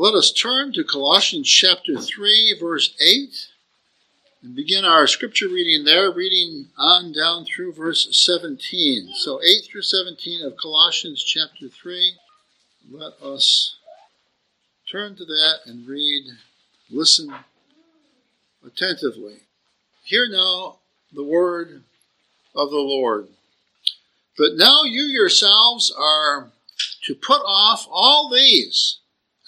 Let us turn to Colossians chapter 3, verse 8, and begin our scripture reading there, reading on down through verse 17. So, 8 through 17 of Colossians chapter 3. Let us turn to that and read, listen attentively. Hear now the word of the Lord. But now you yourselves are to put off all these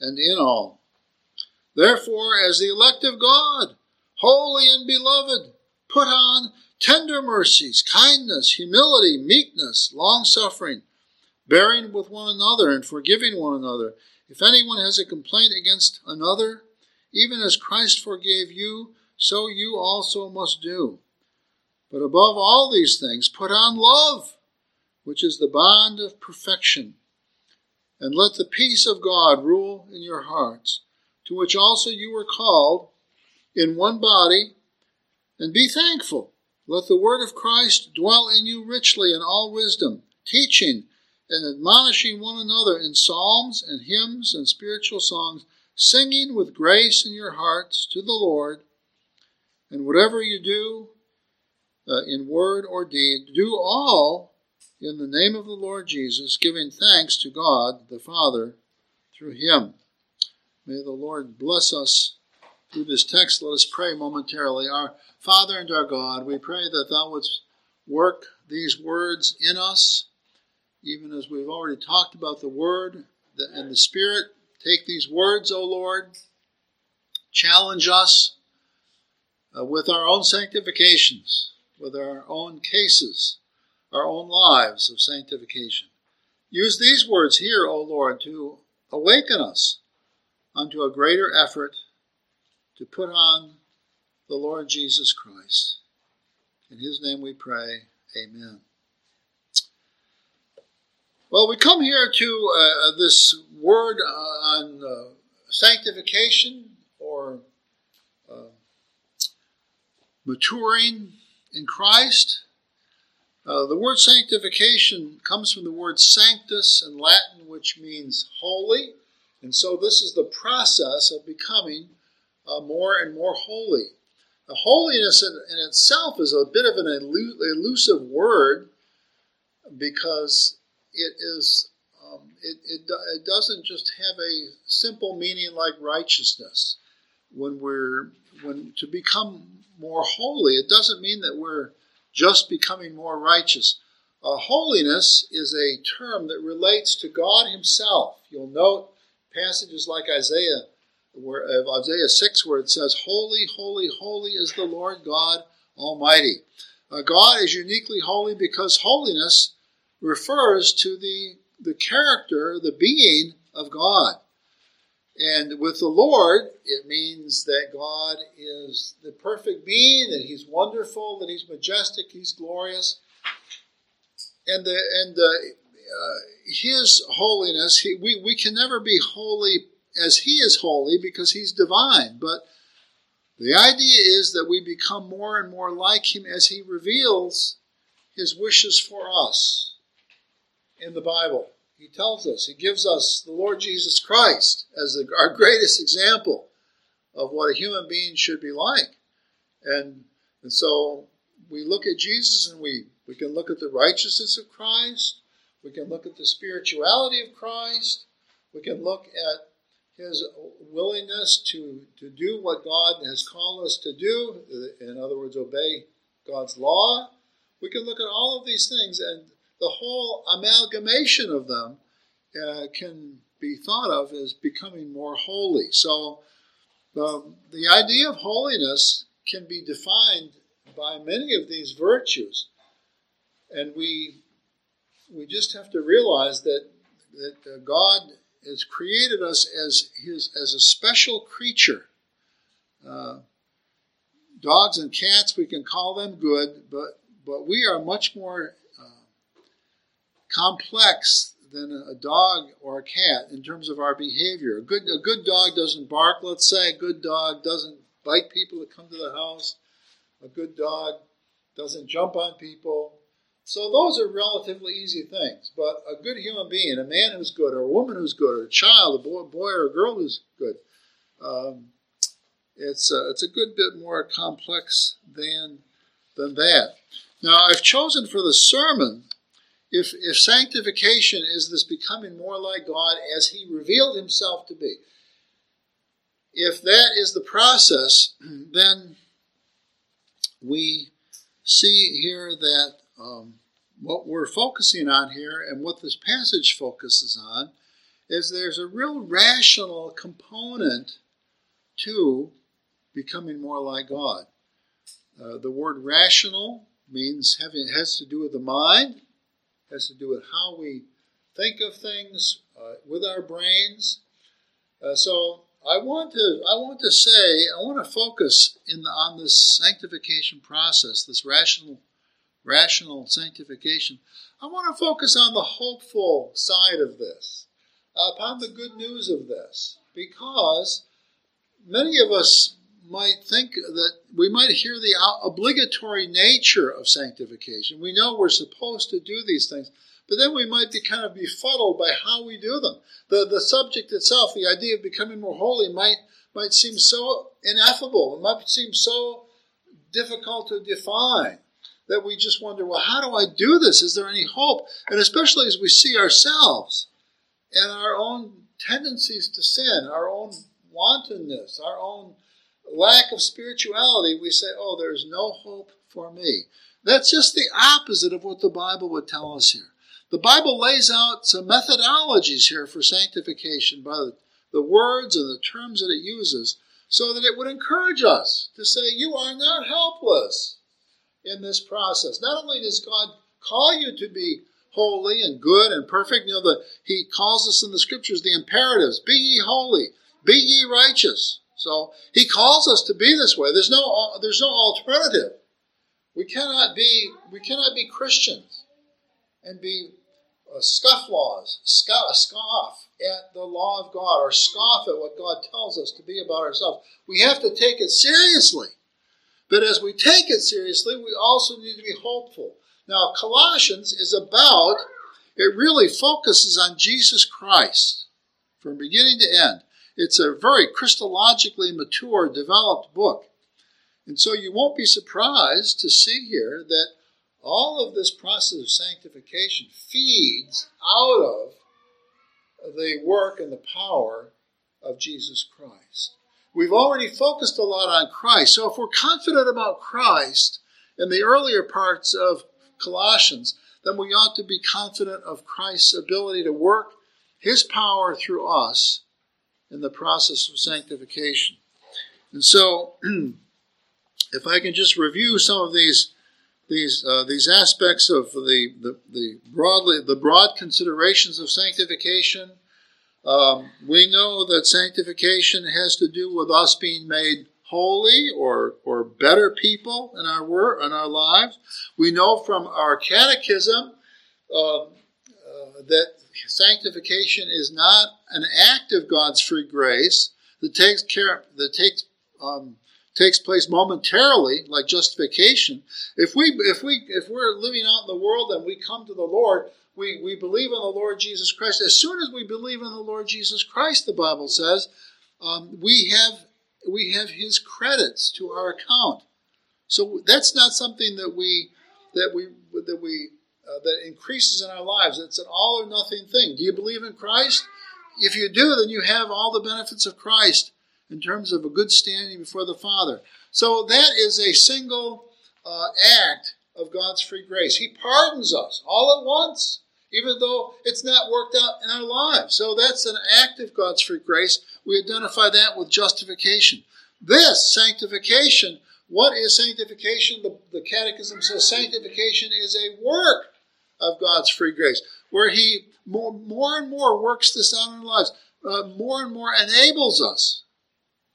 and in all. Therefore, as the elect of God, holy and beloved, put on tender mercies, kindness, humility, meekness, long suffering, bearing with one another and forgiving one another. If anyone has a complaint against another, even as Christ forgave you, so you also must do. But above all these things, put on love, which is the bond of perfection. And let the peace of God rule in your hearts, to which also you were called in one body, and be thankful. Let the word of Christ dwell in you richly in all wisdom, teaching and admonishing one another in psalms and hymns and spiritual songs, singing with grace in your hearts to the Lord. And whatever you do, uh, in word or deed, do all in the name of the Lord Jesus, giving thanks to God the Father through him. May the Lord bless us through this text. Let us pray momentarily. Our Father and our God, we pray that Thou wouldst work these words in us, even as we've already talked about the Word and the Spirit. Take these words, O Lord, challenge us uh, with our own sanctifications with our own cases, our own lives of sanctification. Use these words here, O Lord, to awaken us unto a greater effort to put on the Lord Jesus Christ. In his name we pray. Amen. Well, we come here to uh, this word on uh, sanctification or uh, maturing in Christ. Uh, the word sanctification comes from the word sanctus in Latin, which means holy. And so this is the process of becoming uh, more and more holy. The holiness in, in, itself is a bit of an elusive word because it is um, it, it, it doesn't just have a simple meaning like righteousness. When we're when to become more holy, it doesn't mean that we're just becoming more righteous. Uh, holiness is a term that relates to God Himself. You'll note passages like Isaiah, where, of Isaiah 6, where it says, Holy, holy, holy is the Lord God Almighty. Uh, God is uniquely holy because holiness refers to the, the character, the being of God. And with the Lord, it means that God is the perfect being, that He's wonderful, that He's majestic, He's glorious. And the and the, uh, His holiness, he, we, we can never be holy as He is holy because He's divine. But the idea is that we become more and more like Him as He reveals His wishes for us in the Bible. He tells us, He gives us the Lord Jesus Christ as the, our greatest example of what a human being should be like. And, and so we look at Jesus and we, we can look at the righteousness of Christ, we can look at the spirituality of Christ, we can look at his willingness to, to do what God has called us to do, in other words, obey God's law. We can look at all of these things and the whole amalgamation of them uh, can be thought of as becoming more holy. So um, the idea of holiness can be defined by many of these virtues, and we we just have to realize that that uh, God has created us as his as a special creature. Uh, dogs and cats, we can call them good, but but we are much more complex than a dog or a cat in terms of our behavior. A good a good dog doesn't bark. Let's say a good dog doesn't bite people that come to the house. A good dog doesn't jump on people. So those are relatively easy things. But a good human being, a man who's good, or a woman who's good, or a child, a boy, boy or a girl who's good, um, it's a, it's a good bit more complex than than that. Now I've chosen for the sermon if if sanctification is this becoming more like God as He revealed Himself to be. If that is the process, then we see here that um, what we're focusing on here and what this passage focuses on is there's a real rational component to becoming more like God. Uh, the word rational means having has to do with the mind, has to do with how we think of things uh, with our brains. Uh, so I want to I want to say I want to focus in the, on this sanctification process, this rational rational sanctification. I want to focus on the hopeful side of this, upon the good news of this, because many of us might think that we might hear the obligatory nature of sanctification. We know we're supposed to do these things, but then we might be kind of befuddled by how we do them. The, the subject itself, the idea of becoming more holy, might, might seem so ineffable. It might seem so difficult to define that we just wonder, well, how do I do this? Is there any hope? And especially as we see ourselves and our own tendencies to sin, our own wantonness, our own lack of spirituality, we say, oh, there's no hope for me. That's just the opposite of what the Bible would tell us here. The Bible lays out some methodologies here for sanctification by the words and the terms that it uses so that it would encourage us to say, You are not helpless in this process. Not only does God call you to be holy and good and perfect, you know, the, He calls us in the scriptures the imperatives be ye holy, be ye righteous. So He calls us to be this way. There's no, there's no alternative. We cannot be, we cannot be Christians and be uh, scofflaws, scoff, scoff at the law of God or scoff at what God tells us to be about ourselves. We have to take it seriously. But as we take it seriously, we also need to be hopeful. Now, Colossians is about, it really focuses on Jesus Christ from beginning to end. It's a very Christologically mature, developed book. And so you won't be surprised to see here that all of this process of sanctification feeds out of the work and the power of Jesus Christ. We've already focused a lot on Christ. So if we're confident about Christ in the earlier parts of Colossians, then we ought to be confident of Christ's ability to work his power through us in the process of sanctification. And so, if I can just review some of these these uh, these aspects of the, the, the broadly the broad considerations of sanctification. Um, we know that sanctification has to do with us being made holy or or better people in our work in our lives. We know from our catechism uh, uh, that sanctification is not an act of God's free grace that takes care that takes um, takes place momentarily, like justification, if we if we if we're living out in the world and we come to the Lord, we, we believe in the Lord Jesus Christ. As soon as we believe in the Lord Jesus Christ, the Bible says, um, we have we have His credits to our account. So that's not something that we that we that we uh, that increases in our lives. It's an all or nothing thing. Do you believe in Christ? If you do, then you have all the benefits of Christ in terms of a good standing before the Father. So that is a single uh, act of God's free grace. He pardons us all at once, even though it's not worked out in our lives. So that's an act of God's free grace. We identify that with justification. This, sanctification, what is sanctification? The, the Catechism says sanctification is a work of God's free grace, where He more, more and more works this out in our lives, uh, more and more enables us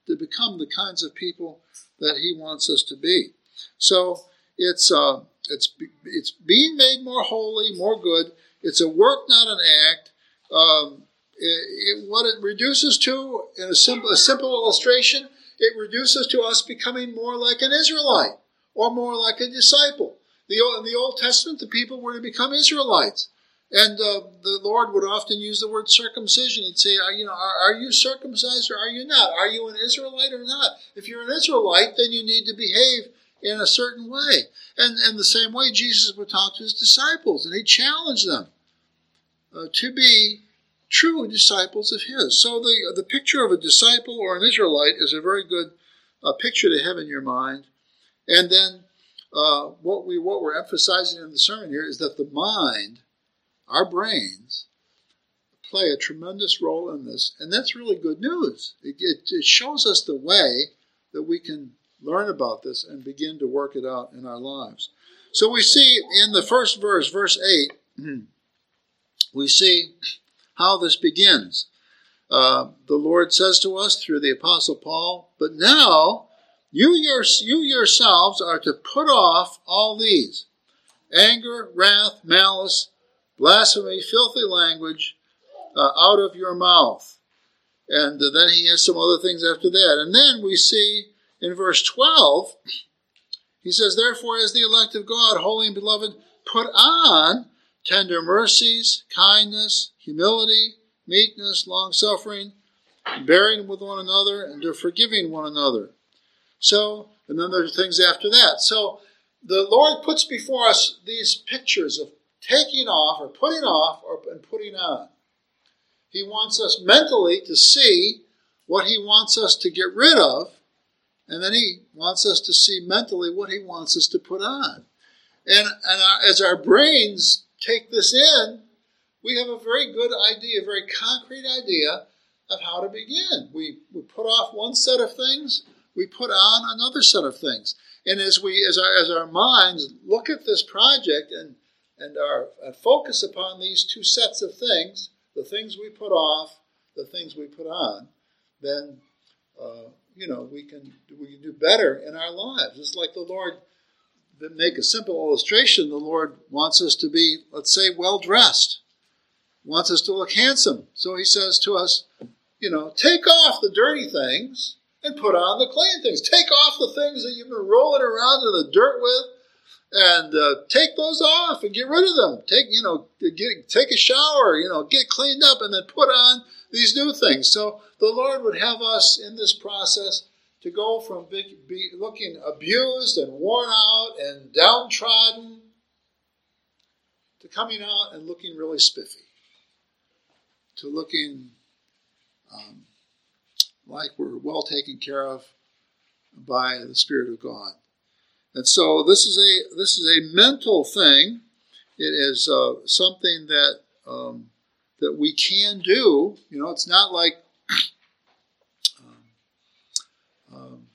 to become the kinds of people that He wants us to be. So it's uh, it's it's being made more holy, more good. It's a work, not an act. Um, it, it, what it reduces to, in a simple, a simple illustration, it reduces to us becoming more like an Israelite or more like a disciple. The, in the Old Testament, the people were to become Israelites. And uh, the Lord would often use the word circumcision. He'd say, you know, are, are, you circumcised or are you not? Are you an Israelite or not? If you're an Israelite, then you need to behave in a certain way. And, and the same way, Jesus would talk to his disciples and he challenged them uh, to be true disciples of his. So the, the picture of a disciple or an Israelite is a very good uh, picture to have in your mind. And then uh, what, we, what we're emphasizing in the sermon here is that the mind – our brains play a tremendous role in this, and that's really good news. It, it, it, shows us the way that we can learn about this and begin to work it out in our lives. So we see in the first verse, verse 8, we see how this begins. Uh, the Lord says to us through the Apostle Paul, But now you, your, you yourselves are to put off all these anger, wrath, malice, blasphemy, filthy language uh, out of your mouth. And then he has some other things after that. And then we see in verse 12, he says, Therefore, as the elect of God, holy and beloved, put on tender mercies, kindness, humility, meekness, long suffering, bearing with one another, and forgiving one another. So, and then there's things after that. So, the Lord puts before us these pictures of taking off or putting off or, and putting on. He wants us mentally to see what he wants us to get rid of, and then he wants us to see mentally what he wants us to put on. And, and our, as our brains take this in, we have a very good idea, a very concrete idea of how to begin. We, we put off one set of things, we put on another set of things. And as we as our as our minds look at this project and and our and focus upon these two sets of things, the things we put off, the things we put on, then uh, you know we can we can do better in our lives. It's like the Lord. Make a simple illustration, the Lord wants us to be, let's say, well dressed, wants us to look handsome. So He says to us, you know, take off the dirty things and put on the clean things. Take off the things that you've been rolling around in the dirt with and uh, take those off and get rid of them. Take you know get take a shower, you know, get cleaned up, and then put on these new things. So the Lord would have us in this process to go from be, looking abused and worn out and downtrodden to coming out and looking really spiffy, to looking um, like we're well taken care of by the Spirit of God. And so this is a this is a mental thing. It is uh, something that um, that we can do. You know, it's not like um, um,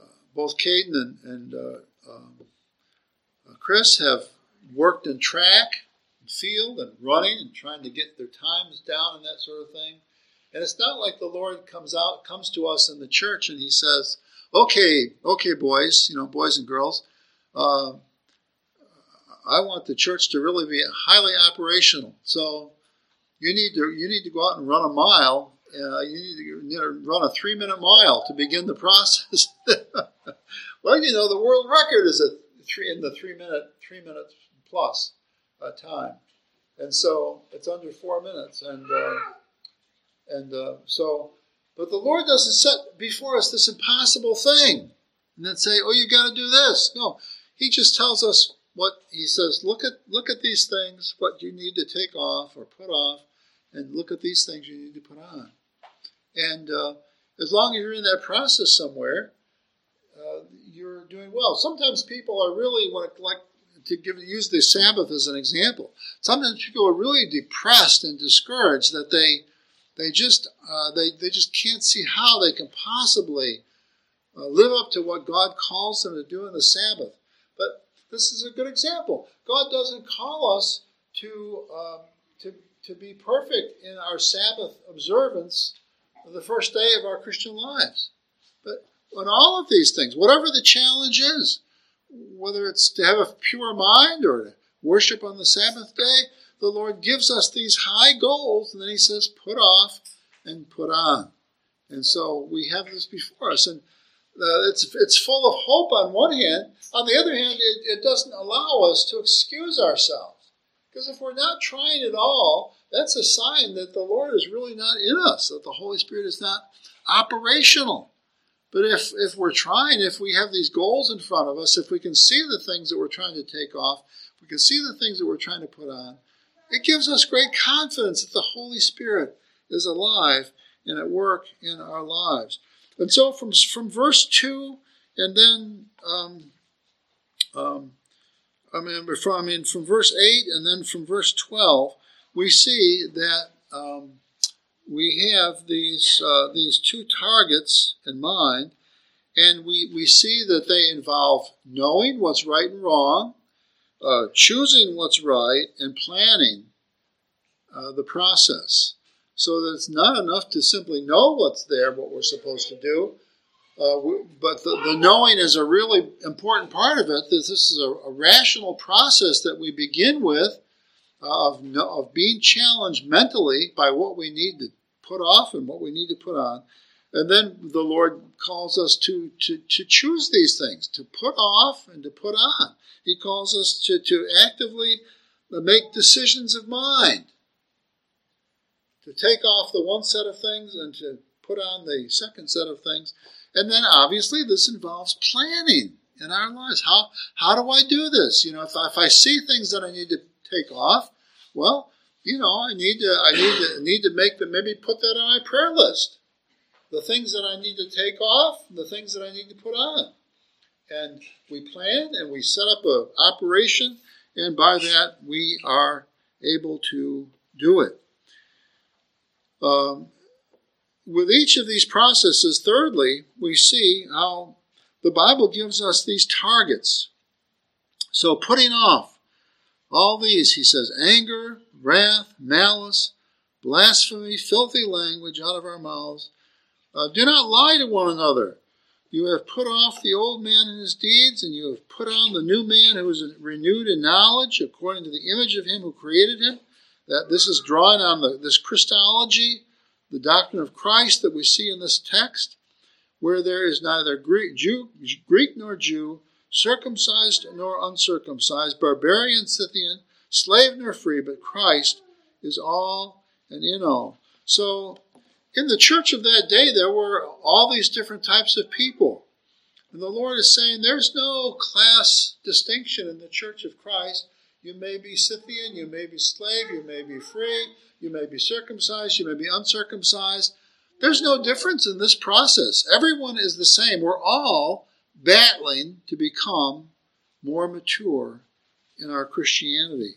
uh, both Caden and, and uh, um, uh, Chris have worked in track, and field, and running, and trying to get their times down and that sort of thing. And it's not like the Lord comes out comes to us in the church and He says okay, okay, boys, you know, boys and girls, uh, I want the church to really be highly operational. So you need to you need to go out and run a mile. Uh, you, need to, you need to run a three minute mile to begin the process. well, you know, the world record is at three in the three minute three minutes plus uh, time, and so it's under four minutes, and uh, and uh, so but the Lord doesn't set before us this impossible thing and then say, oh, you've got to do this. No, He just tells us what He says. Look at look at these things, what you need to take off or put off, and look at these things you need to put on. And uh, as long as you're in that process somewhere, uh, you're doing well. Sometimes people are really want to like to give use the Sabbath as an example. Sometimes people are really depressed and discouraged that they they just uh, they, they just can't see how they can possibly uh, live up to what God calls them to do in the Sabbath. But this is a good example. God doesn't call us to um, to, to be perfect in our Sabbath observance the first day of our Christian lives. But on all of these things, whatever the challenge is, whether it's to have a pure mind or to worship on the Sabbath day, the Lord gives us these high goals, and then He says, put off and put on. And so we have this before us. And uh, it's, it's full of hope on one hand. On the other hand, it, it doesn't allow us to excuse ourselves. Because if we're not trying at all, that's a sign that the Lord is really not in us, that the Holy Spirit is not operational. But if, if we're trying, if we have these goals in front of us, if we can see the things that we're trying to take off, we can see the things that we're trying to put on, it gives us great confidence that the Holy Spirit is alive and at work in our lives. And so from, from verse 2 and then, um, um, I mean, from, I mean, from verse 8 and then from verse 12, we see that um, we have these, uh, these two targets in mind, and we, we see that they involve knowing what's right and wrong, uh, choosing what's right, and planning uh, the process. So that it's not enough to simply know what's there, what we're supposed to do, uh, but the, the, knowing is a really important part of it. That this is a, a rational process that we begin with uh, of, of being challenged mentally by what we need to put off and what we need to put on. And then the Lord calls us to, to, to choose these things, to put off and to put on. He calls us to, to actively make decisions of mind to take off the one set of things and to put on the second set of things. And then obviously this involves planning in our lives. How how do I do this? You know, if I, if I see things that I need to take off, well, you know, I need to I need to need to make them maybe put that on my prayer list. The things that I need to take off, the things that I need to put on. And we plan and we set up a operation, and by that we are able to do it. Um, with each of these processes, thirdly, we see how the Bible gives us these targets. So, putting off all these, he says, anger, wrath, malice, blasphemy, filthy language out of our mouths. Uh, do not lie to one another. You have put off the old man and his deeds, and you have put on the new man who is renewed in knowledge according to the image of him who created him. That this is drawing on the, this Christology, the doctrine of Christ that we see in this text, where there is neither Greek, Jew, Greek nor Jew, circumcised nor uncircumcised, barbarian, Scythian, slave nor free, but Christ is all and in all. So, in the church of that day, there were all these different types of people. And the Lord is saying there's no class distinction in the church of Christ. You may be Scythian, you may be slave, you may be free, you may be circumcised, you may be uncircumcised. There's no difference in this process. Everyone is the same. We're all battling to become more mature in our Christianity.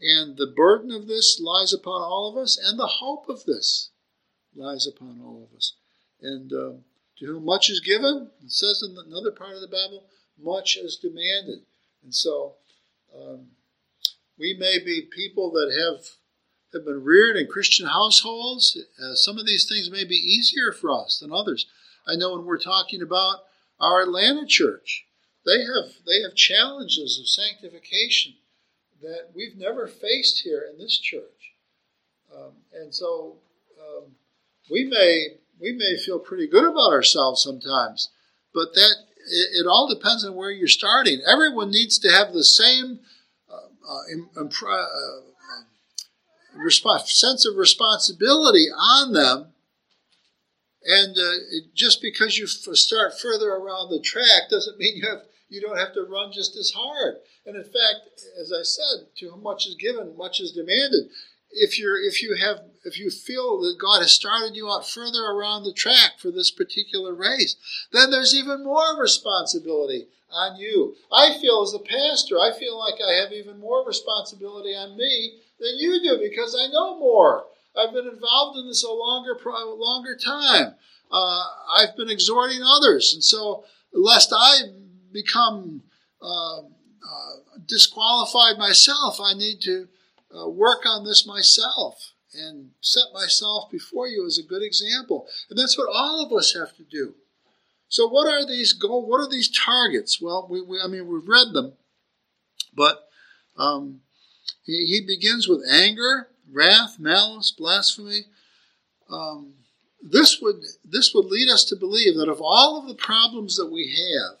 And the burden of this lies upon all of us, and the hope of this lies upon all of us. And uh, to whom much is given, it says in another part of the Bible, much is demanded. And so, um, we may be people that have have been reared in Christian households. Uh, some of these things may be easier for us than others. I know when we're talking about our Atlanta church, they have they have challenges of sanctification that we've never faced here in this church, um, and so um, we may we may feel pretty good about ourselves sometimes, but that it, it all depends on where you're starting. Everyone needs to have the same uh, uh, uh sense of responsibility on them. And uh, just because you f- start further around the track doesn't mean you have you don't have to run just as hard. And in fact, as I said, to whom much is given, much is demanded. If you're if you have if you feel that God has started you out further around the track for this particular race, then there's even more responsibility on you. I feel as a pastor, I feel like I have even more responsibility on me than you do because I know more. I've been involved in this a longer, longer time. Uh, I've been exhorting others, and so lest I become uh, uh, disqualified myself, I need to uh, work on this myself and set myself before you as a good example. And that's what all of us have to do. So, what are these goal? What are these targets? Well, we, we I mean, we've read them, but um, he, he begins with anger, wrath, malice, blasphemy. Um, this would this would lead us to believe that of all of the problems that we have,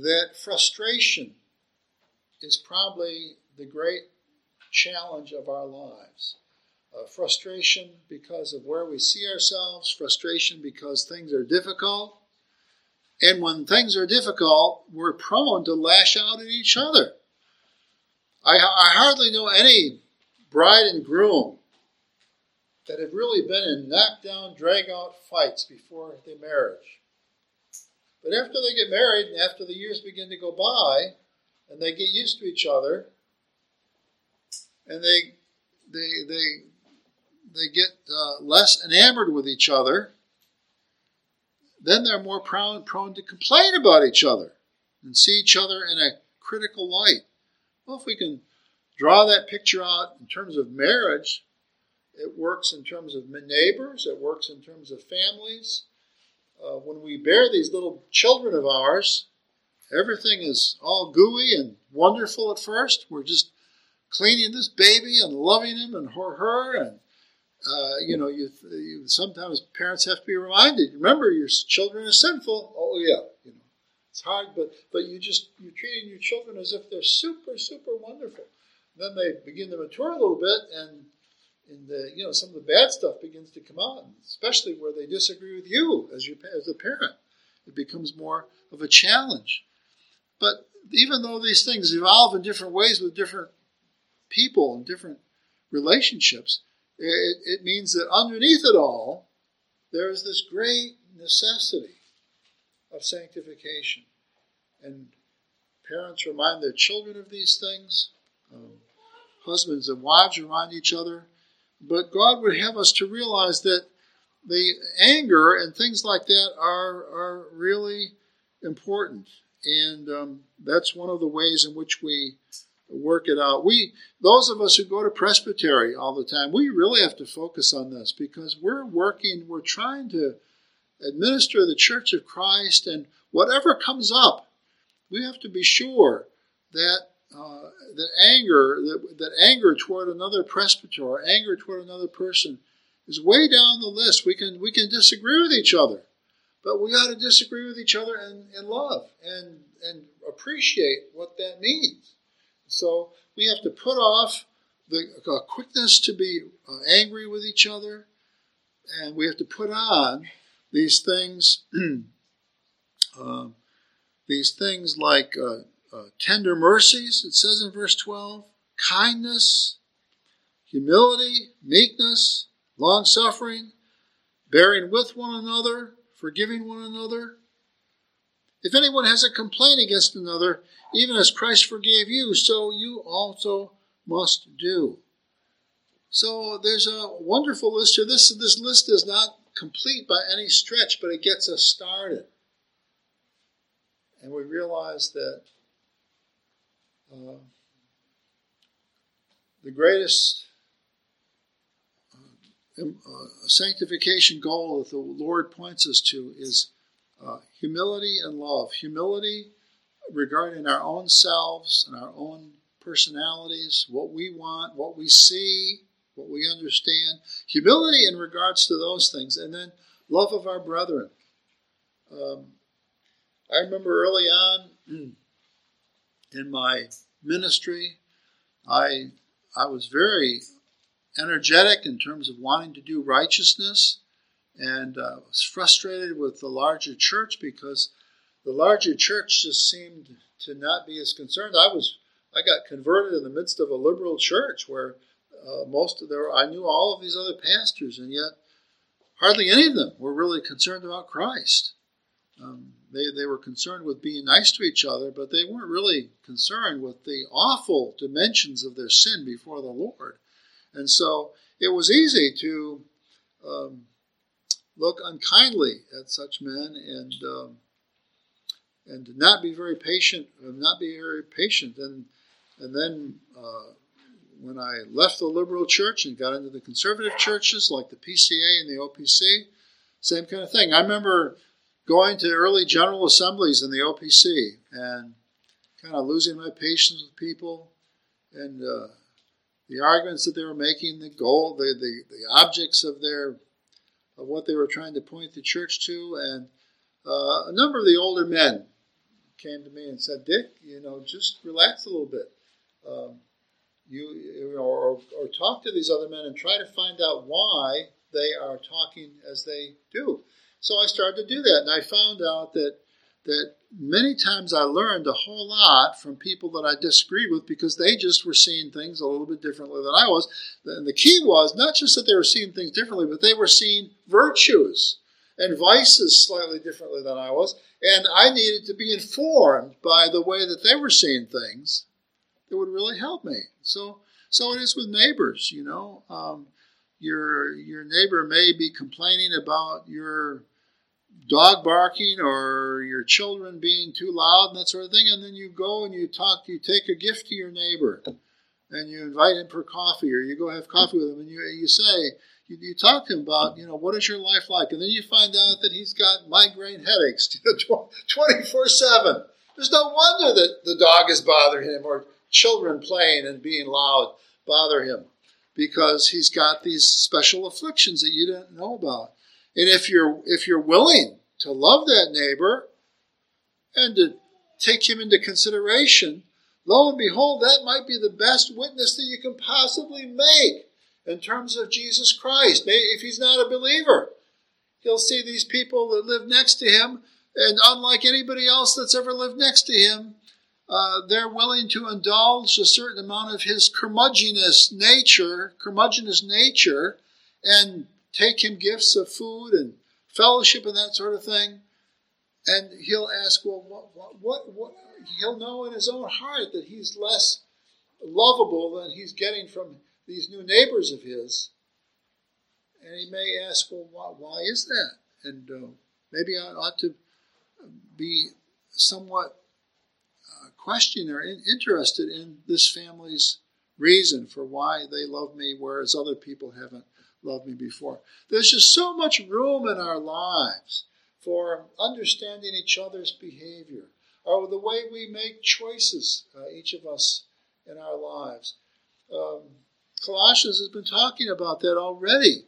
that frustration is probably the great challenge of our lives. Uh, frustration because of where we see ourselves, frustration because things are difficult. And when things are difficult, we're prone to lash out at each other. I, I hardly know any bride and groom that have really been in knockdown, drag out fights before their marriage. But after they get married and after the years begin to go by and they get used to each other and they they they they get uh, less enamored with each other, then they're more prone, prone to complain about each other and see each other in a critical light. Well, if we can draw that picture out in terms of marriage, it works in terms of neighbors, it works in terms of families. Uh, when we bear these little children of ours, everything is all gooey and wonderful at first. We're just cleaning this baby and loving him and her, her and uh, you know, you, you, sometimes parents have to be reminded. Remember, your children are sinful. Oh yeah, you know, it's hard, but but you just you're treating your children as if they're super super wonderful. Then they begin to mature a little bit, and and the you know some of the bad stuff begins to come out, especially where they disagree with you as your as a parent. It becomes more of a challenge. But even though these things evolve in different ways with different people and different relationships, it, it means that underneath it all, there is this great necessity of sanctification. And parents remind their children of these things. Um, husbands and wives remind each other. But God would have us to realize that the anger and things like that are, are really important. And um, that's one of the ways in which we work it out. We, those of us who go to presbytery all the time, we really have to focus on this because we're working, we're trying to administer the Church of Christ, and whatever comes up, we have to be sure that uh, that anger, that, that anger toward another presbyter, or anger toward another person, is way down the list. We can we can disagree with each other, but we got to disagree with each other in, in love and and appreciate what that means. So we have to put off the uh, quickness to be uh, angry with each other, and we have to put on these things, uh, these things like uh, uh, tender mercies. It says in verse twelve, kindness, humility, meekness, long suffering, bearing with one another, forgiving one another. If anyone has a complaint against another, even as Christ forgave you, so you also must do. So there's a wonderful list here. This, this list is not complete by any stretch, but it gets us started. And we realize that uh, the greatest uh, uh, sanctification goal that the Lord points us to is uh, humility and love. Humility regarding our own selves and our own personalities, what we want, what we see, what we understand. Humility in regards to those things. And then love of our brethren. Um, I remember early on in my ministry, I, I was very energetic in terms of wanting to do righteousness and uh, was frustrated with the larger church because the larger church just seemed to not be as concerned. I was I got converted in the midst of a liberal church where uh, most of there I knew all of these other pastors, and yet hardly any of them were really concerned about Christ. Um, they, they were concerned with being nice to each other, but they weren't really concerned with the awful dimensions of their sin before the Lord. And so it was easy to um, look unkindly at such men and um, and not be very patient, not be very patient. And and then uh, when I left the liberal church and got into the conservative churches like the PCA and the OPC, same kind of thing. I remember going to early general assemblies in the OPC and kind of losing my patience with people and uh, the arguments that they were making, the goal, the, the, the objects of their of what they were trying to point the church to, and uh, a number of the older men came to me and said, "Dick, you know, just relax a little bit." Um, you, you know, or, or talk to these other men and try to find out why they are talking as they do. So I started to do that, and I found out that that many times I learned a whole lot from people that I disagreed with because they just were seeing things a little bit differently than I was. And the key was not just that they were seeing things differently, but they were seeing virtues and vices slightly differently than I was. And I needed to be informed by the way that they were seeing things that would really help me. So, so it is with neighbors. You know, um, your your neighbor may be complaining about your dog barking or your children being too loud and that sort of thing, and then you go and you talk, you take a gift to your neighbor, and you invite him for coffee, or you go have coffee with him, and you you say. You, you talk to him about, you know, what is your life like? And then you find out that he's got migraine headaches 24 7. There's no wonder that the dog is bothering him or children playing and being loud bother him because he's got these special afflictions that you didn't know about. And if you're if you're willing to love that neighbor and to take him into consideration, lo and behold, that might be the best witness that you can possibly make in terms of Jesus Christ. If he's not a believer, he'll see these people that live next to him, and unlike anybody else that's ever lived next to him, uh, they're willing to indulge a certain amount of his curmudgeonous nature, curmudgeonous nature, and take him gifts of food and fellowship and that sort of thing. And he'll ask, well, what, what, what, what? He'll know in his own heart that he's less lovable than he's getting from these new neighbors of his. And he may ask, well, why, why is that? And uh, maybe I ought to be somewhat question or in, interested in this family's reason for why they love me, whereas other people haven't loved me before. There's just so much room in our lives for understanding each other's behavior or the way we make choices, uh, each of us in our lives. Um, Colossians has been talking about that already,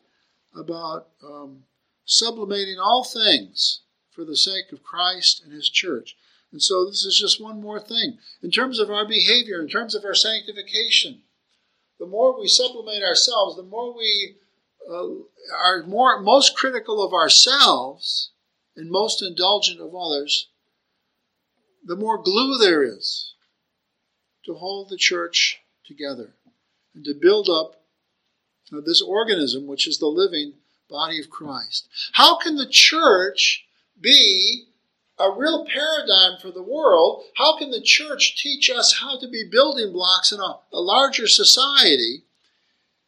about um, sublimating all things for the sake of Christ and His church. And so this is just one more thing. In terms of our behavior, in terms of our sanctification, the more we sublimate ourselves, the more we uh, are more most critical of ourselves and most indulgent of others, the more glue there is to hold the church together and to build up uh, this organism, which is the living body of Christ. How can the church be a real paradigm for the world, how can the church teach us how to be building blocks in a, a larger society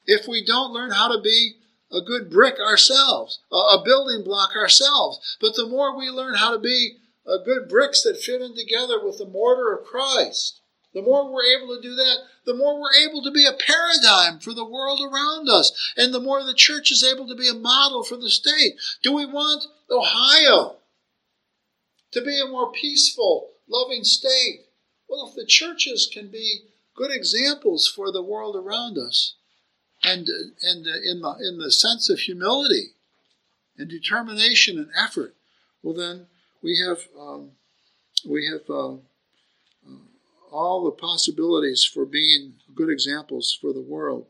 if we don't learn how to be a good brick ourselves, a, a building block ourselves? But the more we learn how to be a good bricks that fit in together with the mortar of Christ, the more we're able to do that, the more we're able to be a paradigm for the world around us, and the more the church is able to be a model for the state. Do we want Ohio to be a more peaceful, loving state. Well, if the churches can be good examples for the world around us, and, and in, the, in the sense of humility and determination and effort, well, then we have, um, we have uh, all the possibilities for being good examples for the world.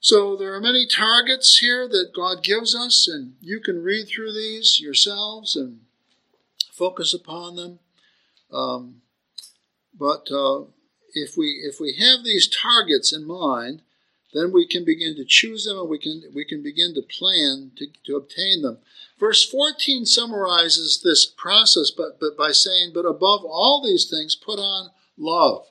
So there are many targets here that God gives us, and you can read through these yourselves and focus upon them. Um, but uh, if we if we have these targets in mind, then we can begin to choose them and we can we can begin to plan to, to obtain them. Verse 14 summarizes this process but, but by saying, But above all these things put on love,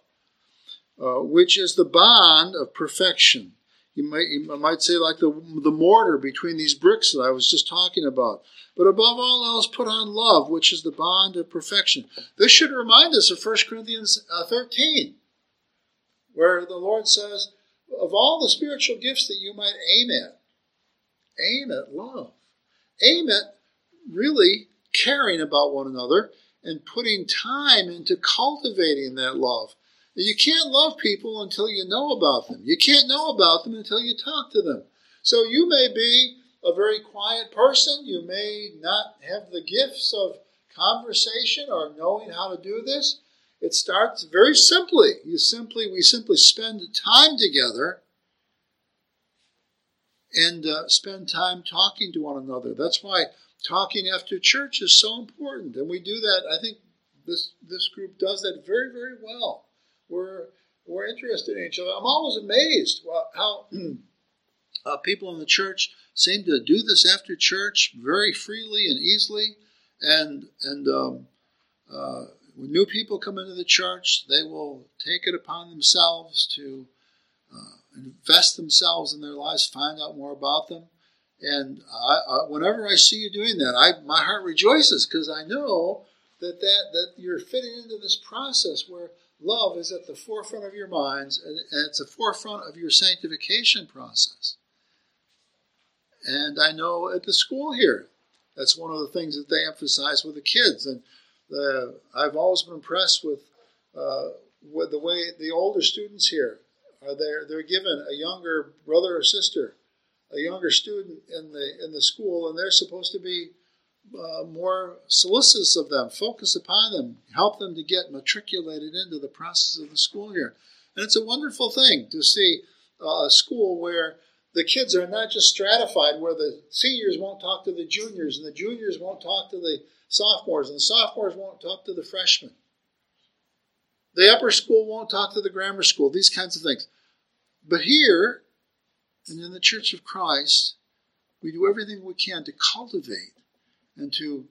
uh, which is the bond of perfection. You might, you might say like the, the mortar between these bricks that I was just talking about. But above all else, put on love, which is the bond of perfection. This should remind us of 1 Corinthians uh, 13, where the Lord says, of all the spiritual gifts that you might aim at, aim at love. Aim at really caring about one another and putting time into cultivating that love. You can't love people until you know about them. You can't know about them until you talk to them. So you may be a very quiet person. You may not have the gifts of conversation or knowing how to do this. It starts very simply. You simply we simply spend time together and uh, spend time talking to one another. That's why talking after church is so important, and we do that. I think this this group does that very very well. We're we're interested in each other. I'm always amazed how uh, people in the church seem to do this after church very freely and easily, and and um, uh, when new people come into the church, they will take it upon themselves to uh, invest themselves in their lives, find out more about them. And I, I, whenever I see you doing that, I, my heart rejoices because I know that, that that you're fitting into this process where love is at the forefront of your minds and, and it's the forefront of your sanctification process. And I know at the school here, that's one of the things that they emphasize with the kids. And the, I've always been impressed with uh, with the way the older students here are they're, they're given a younger brother or sister, a younger student in the in the school, and they're supposed to be uh, more solicitous of them, focus upon them, help them to get matriculated into the process of the school year. And it's a wonderful thing to see uh, a school where the kids are not just stratified, where the seniors won't talk to the juniors, and the juniors won't talk to the sophomores, and the sophomores won't talk to the freshmen. The upper school won't talk to the grammar school, these kinds of things. But here, and in the Church of Christ, we do everything we can to cultivate and to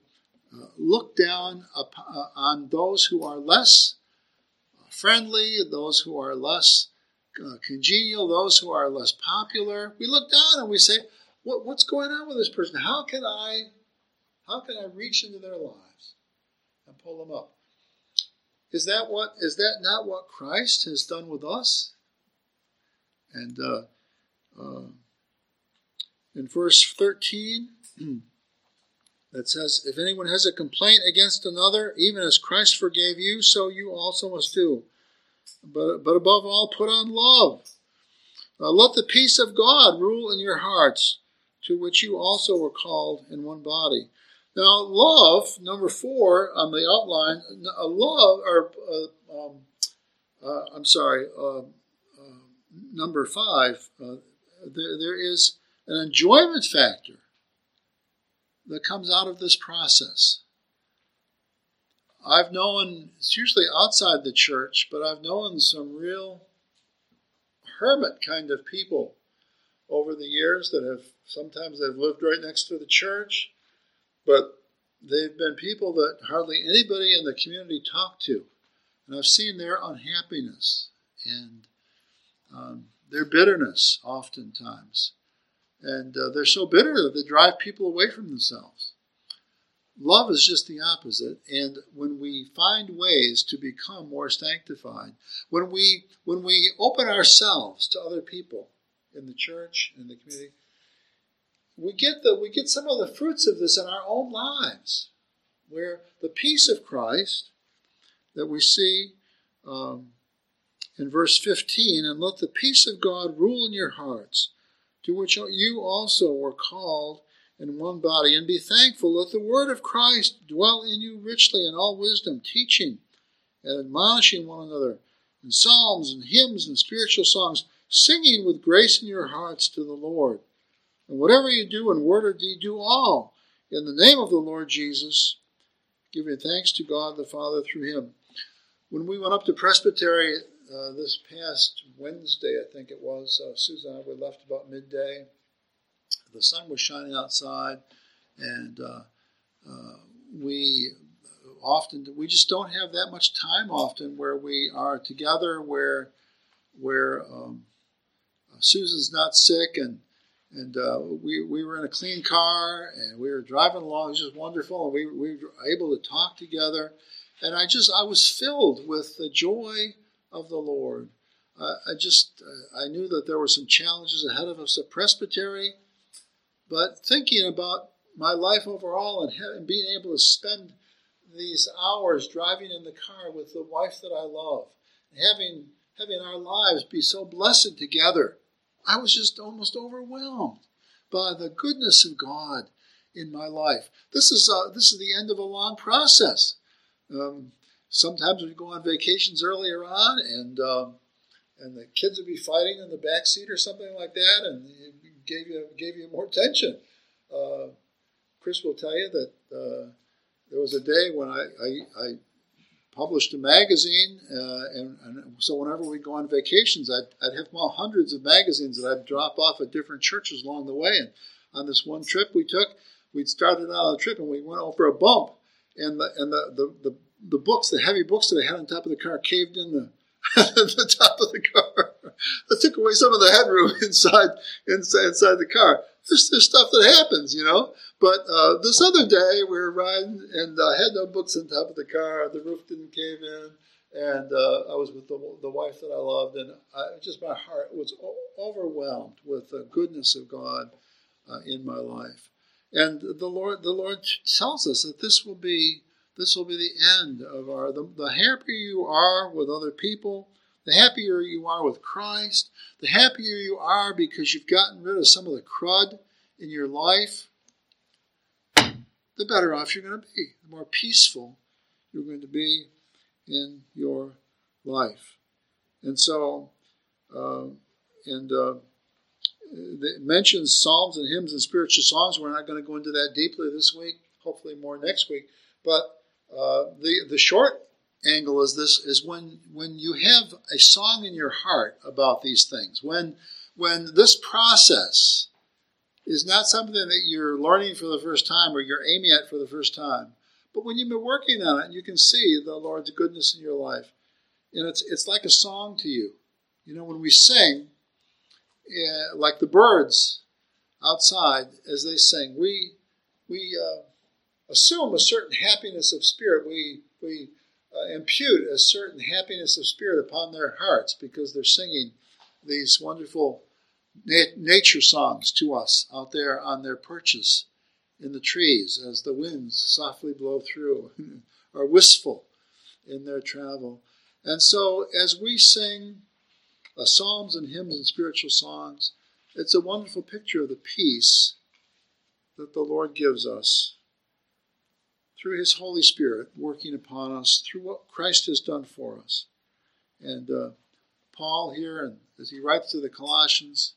uh, look down upon, uh, on those who are less friendly, those who are less uh, congenial, those who are less popular. We look down and we say, what, "What's going on with this person? How can I, how can I reach into their lives and pull them up?" Is that what is that not what Christ has done with us? And uh, uh, in verse 13, that says, If anyone has a complaint against another, even as Christ forgave you, so you also must do. But, but above all, put on love. Uh, let the peace of God rule in your hearts, to which you also were called in one body. Now, love, number four on the outline, love, or uh, um, uh, I'm sorry, uh, number five, uh, there, there is an enjoyment factor that comes out of this process. I've known, it's usually outside the church, but I've known some real hermit kind of people over the years that have sometimes they've lived right next to the church, but they've been people that hardly anybody in the community talked to. And I've seen their unhappiness and um, their bitterness, oftentimes. And uh, they're so bitter that they drive people away from themselves. Love is just the opposite. And when we find ways to become more sanctified, when we when we open ourselves to other people in the church, in the community, we get the we get some of the fruits of this in our own lives, where the peace of Christ that we see um, in verse 15, and let the peace of God rule in your hearts, to which you also were called in one body, and be thankful. Let the word of Christ dwell in you richly in all wisdom, teaching and admonishing one another in psalms and hymns and spiritual songs, singing with grace in your hearts to the Lord. And whatever you do in word or deed, do all in the name of the Lord Jesus, giving thanks to God the Father through him. When we went up to Presbytery uh, this past Wednesday, I think it was, uh, Susan and I, we left about midday. The sun was shining outside, and uh, uh, we often we just don't have that much time often where we are together, where where um, Susan's not sick and and uh, we, we were in a clean car and we were driving along. It was just wonderful, and we, we were able to talk together. And I just I was filled with the joy of the Lord. uh, I just uh, I knew that there were some challenges ahead of us at Presbytery, but thinking about my life overall and, ha- and being able to spend these hours driving in the car with the wife that I love, having having our lives be so blessed together, I was just almost overwhelmed by the goodness of God in my life. This is uh, this is the end of a long process. Um, sometimes we go on vacations earlier on, and um, and the kids would be fighting in the back seat or something like that, and it gave you gave you more tension. Uh, Chris will tell you that uh, there was a day when I, I published a magazine, uh, and, and, so whenever we'd go on vacations, I'd, I'd have well, hundreds of magazines that I'd drop off at different churches along the way. And on this one trip we took, we'd started out on the trip and we went over a bump, and the and the, the, the, the books, the heavy books that I had on top of the car, caved in the the top of the car. That took away some of the headroom inside inside, inside the car. There's, there's stuff that happens, you know. But uh, this other day we were riding and I had no books on top of the car. The roof didn't cave in, and uh, I was with the, the wife that I loved, and I, just my heart was overwhelmed with the goodness of God uh, in my life. And the Lord, the Lord tells us that this will be this will be the end of our. The, the happier you are with other people, the happier you are with Christ, the happier you are because you've gotten rid of some of the crud in your life, the better off you're going to be. The more peaceful you're going to be in your life. And so, uh, and uh, it mentions psalms and hymns and spiritual songs. We're not going to go into that deeply this week. Hopefully, more next week. But uh, the the short angle is this: is when when you have a song in your heart about these things. When when this process is not something that you're learning for the first time or you're aiming at for the first time, but when you've been working on it, you can see the Lord's goodness in your life, and it's it's like a song to you. You know, when we sing, uh, like the birds outside as they sing, we we uh, assume a certain happiness of spirit. We we uh, impute a certain happiness of spirit upon their hearts because they're singing these wonderful na- nature songs to us out there on their perches in the trees as the winds softly blow through, are wistful in their travel. And so, as we sing uh, psalms and hymns and spiritual songs, it's a wonderful picture of the peace that the Lord gives us through His Holy Spirit working upon us, through what Christ has done for us. And uh, Paul here, and as he writes to the Colossians,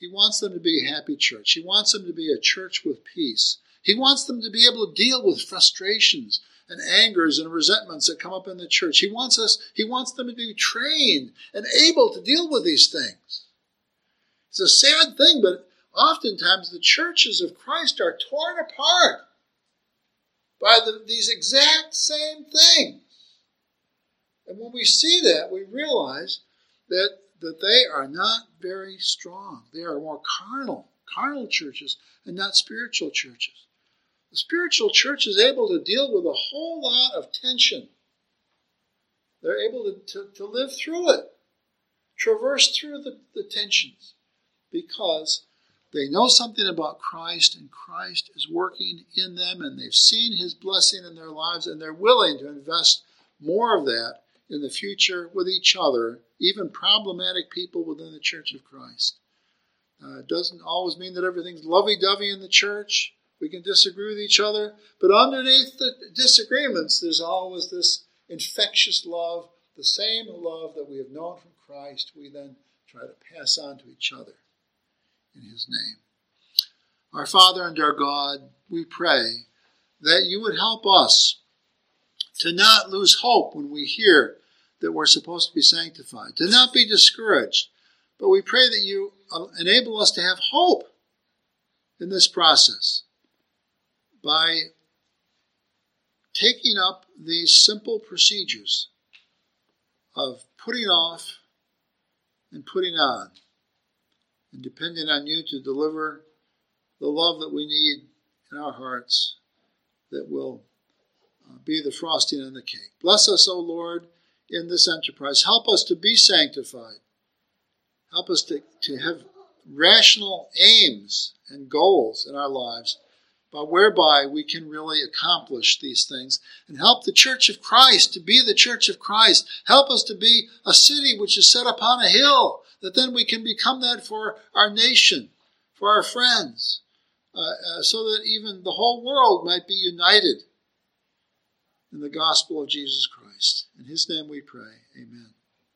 he wants them to be a happy church. He wants them to be a church with peace. He wants them to be able to deal with frustrations and angers and resentments that come up in the church. He wants us, he wants them to be trained and able to deal with these things. It's a sad thing, but oftentimes the churches of Christ are torn apart by the, these exact same things. And when we see that, we realize that, that they are not very strong. They are more carnal, carnal churches, and not spiritual churches. The spiritual church is able to deal with a whole lot of tension. They're able to, to, to live through it, traverse through the, the tensions, because they know something about Christ and Christ is working in them and they've seen his blessing in their lives and they're willing to invest more of that in the future with each other, even problematic people within the Church of Christ. Uh, it doesn't always mean that everything's lovey dovey in the church. We can disagree with each other, but underneath the disagreements, there's always this infectious love, the same love that we have known from Christ, we then try to pass on to each other in His name. Our Father and our God, we pray that you would help us to not lose hope when we hear that we're supposed to be sanctified, to not be discouraged, but we pray that you enable us to have hope in this process by taking up these simple procedures of putting off and putting on, and depending on you to deliver the love that we need in our hearts that will uh, be the frosting on the cake. Bless us, O Lord, in this enterprise. Help us to be sanctified Help us to, to have rational aims and goals in our lives but whereby we can really accomplish these things and help the church of Christ to be the church of Christ. Help us to be a city which is set upon a hill, that then we can become that for our nation, for our friends, uh, uh, so that even the whole world might be united in the gospel of Jesus Christ. In his name we pray. Amen.